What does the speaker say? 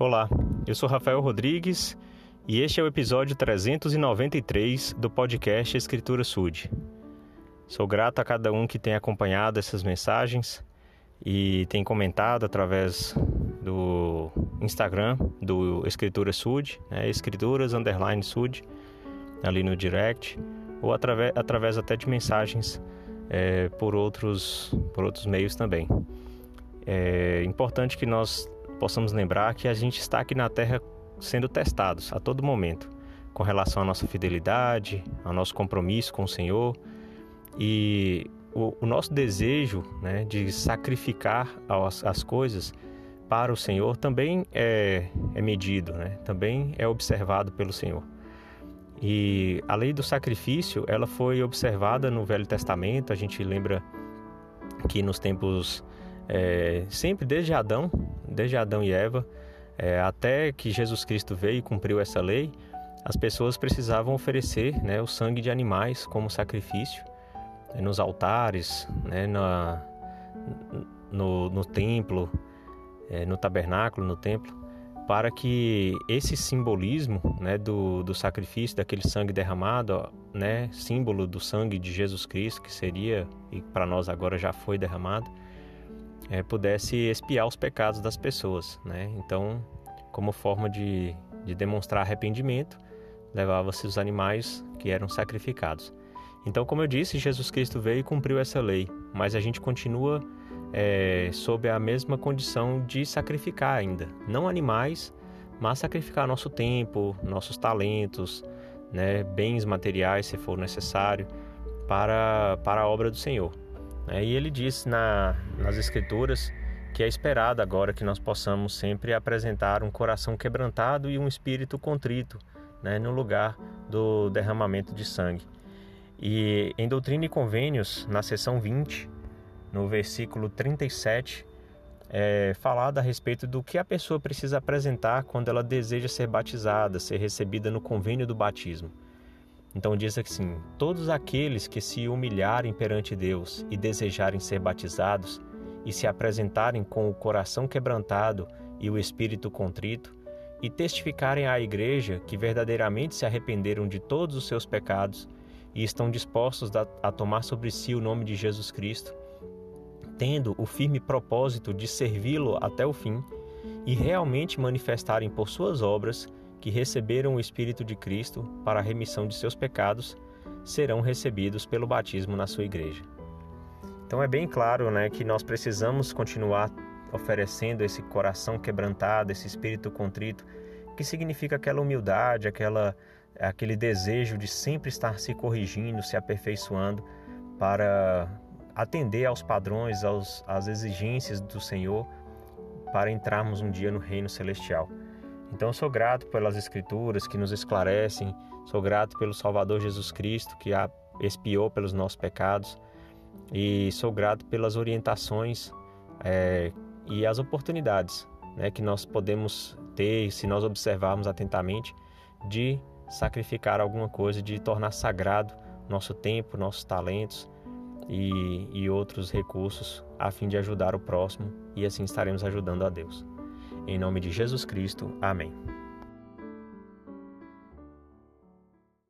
Olá, eu sou Rafael Rodrigues e este é o episódio 393 do podcast Escritura Sud. Sou grato a cada um que tem acompanhado essas mensagens e tem comentado através do Instagram do Escritura Sud, né, Escrituras Underline Sud, ali no direct, ou através, através até de mensagens é, por, outros, por outros meios também. É importante que nós possamos lembrar que a gente está aqui na Terra sendo testados a todo momento com relação à nossa fidelidade, ao nosso compromisso com o Senhor e o, o nosso desejo né, de sacrificar as, as, coisas para o Senhor também é, é medido, né? também é observado pelo Senhor. E a lei do sacrifício ela foi observada no Velho Testamento. A gente lembra que nos tempos é, sempre desde Adão, desde Adão e Eva, é, até que Jesus Cristo veio e cumpriu essa lei, as pessoas precisavam oferecer né, o sangue de animais como sacrifício né, nos altares, né, na, no, no templo, é, no tabernáculo, no templo, para que esse simbolismo né, do, do sacrifício, daquele sangue derramado, né, símbolo do sangue de Jesus Cristo, que seria, e para nós agora já foi derramado, é, pudesse espiar os pecados das pessoas. Né? Então, como forma de, de demonstrar arrependimento, levava-se os animais que eram sacrificados. Então, como eu disse, Jesus Cristo veio e cumpriu essa lei, mas a gente continua é, sob a mesma condição de sacrificar ainda, não animais, mas sacrificar nosso tempo, nossos talentos, né, bens materiais, se for necessário, para, para a obra do Senhor. É, e ele diz na, nas Escrituras que é esperado agora que nós possamos sempre apresentar um coração quebrantado e um espírito contrito né, no lugar do derramamento de sangue. E em Doutrina e Convênios, na seção 20, no versículo 37, é falado a respeito do que a pessoa precisa apresentar quando ela deseja ser batizada, ser recebida no convênio do batismo. Então diz assim: Todos aqueles que se humilharem perante Deus e desejarem ser batizados e se apresentarem com o coração quebrantado e o espírito contrito, e testificarem à igreja que verdadeiramente se arrependeram de todos os seus pecados e estão dispostos a tomar sobre si o nome de Jesus Cristo, tendo o firme propósito de servi-lo até o fim, e realmente manifestarem por suas obras que receberam o Espírito de Cristo para a remissão de seus pecados serão recebidos pelo batismo na sua igreja. Então é bem claro né, que nós precisamos continuar oferecendo esse coração quebrantado, esse espírito contrito, que significa aquela humildade, aquela, aquele desejo de sempre estar se corrigindo, se aperfeiçoando para atender aos padrões, aos, às exigências do Senhor, para entrarmos um dia no reino celestial. Então, sou grato pelas Escrituras que nos esclarecem, sou grato pelo Salvador Jesus Cristo que expiou pelos nossos pecados. E sou grato pelas orientações é, e as oportunidades né, que nós podemos ter, se nós observarmos atentamente, de sacrificar alguma coisa, de tornar sagrado nosso tempo, nossos talentos e, e outros recursos a fim de ajudar o próximo. E assim estaremos ajudando a Deus. Em nome de Jesus Cristo, amém.